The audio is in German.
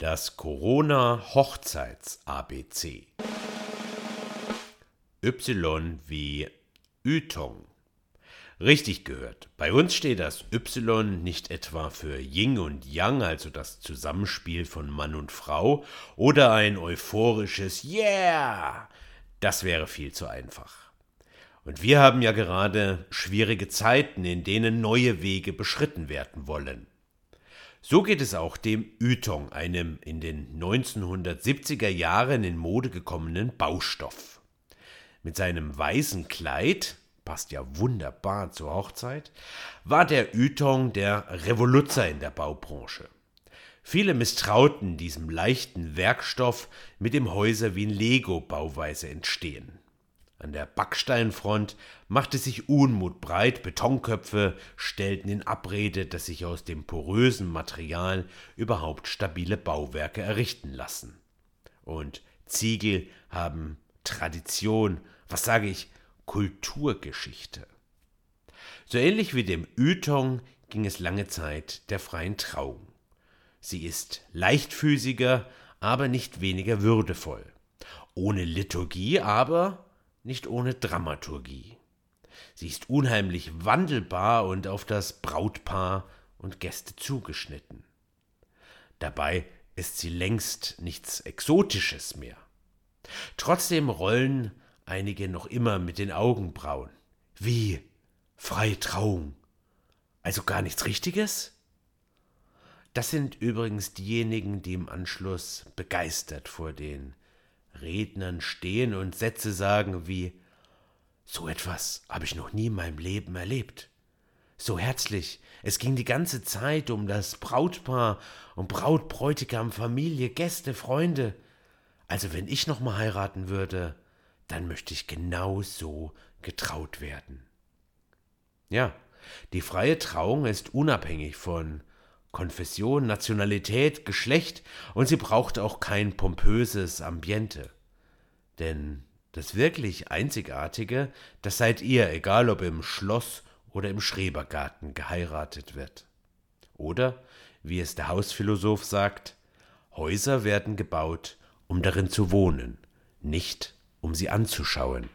Das Corona Hochzeits ABC. Y wie Ytong. Richtig gehört. Bei uns steht das Y nicht etwa für Yin und Yang, also das Zusammenspiel von Mann und Frau, oder ein euphorisches Yeah. Das wäre viel zu einfach. Und wir haben ja gerade schwierige Zeiten, in denen neue Wege beschritten werden wollen. So geht es auch dem Ytong, einem in den 1970er Jahren in Mode gekommenen Baustoff. Mit seinem weißen Kleid, passt ja wunderbar zur Hochzeit, war der Ytong der Revoluzer in der Baubranche. Viele misstrauten diesem leichten Werkstoff, mit dem Häuser wie in Lego-Bauweise entstehen. An der Backsteinfront machte sich Unmut breit, Betonköpfe stellten in Abrede, dass sich aus dem porösen Material überhaupt stabile Bauwerke errichten lassen. Und Ziegel haben Tradition, was sage ich, Kulturgeschichte. So ähnlich wie dem Ytong ging es lange Zeit der freien Trauung. Sie ist leichtfüßiger, aber nicht weniger würdevoll. Ohne Liturgie, aber nicht ohne Dramaturgie. Sie ist unheimlich wandelbar und auf das Brautpaar und Gäste zugeschnitten. Dabei ist sie längst nichts Exotisches mehr. Trotzdem rollen einige noch immer mit den Augenbrauen. Wie? Freie Trauung. Also gar nichts Richtiges? Das sind übrigens diejenigen, die im Anschluss begeistert vor den Rednern stehen und Sätze sagen wie So etwas habe ich noch nie in meinem Leben erlebt. So herzlich, es ging die ganze Zeit um das Brautpaar und Braut, Bräutigam, Familie, Gäste, Freunde. Also wenn ich noch mal heiraten würde, dann möchte ich genau so getraut werden. Ja, die freie Trauung ist unabhängig von Konfession, Nationalität, Geschlecht und sie braucht auch kein pompöses Ambiente. Denn das wirklich Einzigartige, das seid ihr, egal ob im Schloss oder im Schrebergarten geheiratet wird. Oder, wie es der Hausphilosoph sagt, Häuser werden gebaut, um darin zu wohnen, nicht um sie anzuschauen.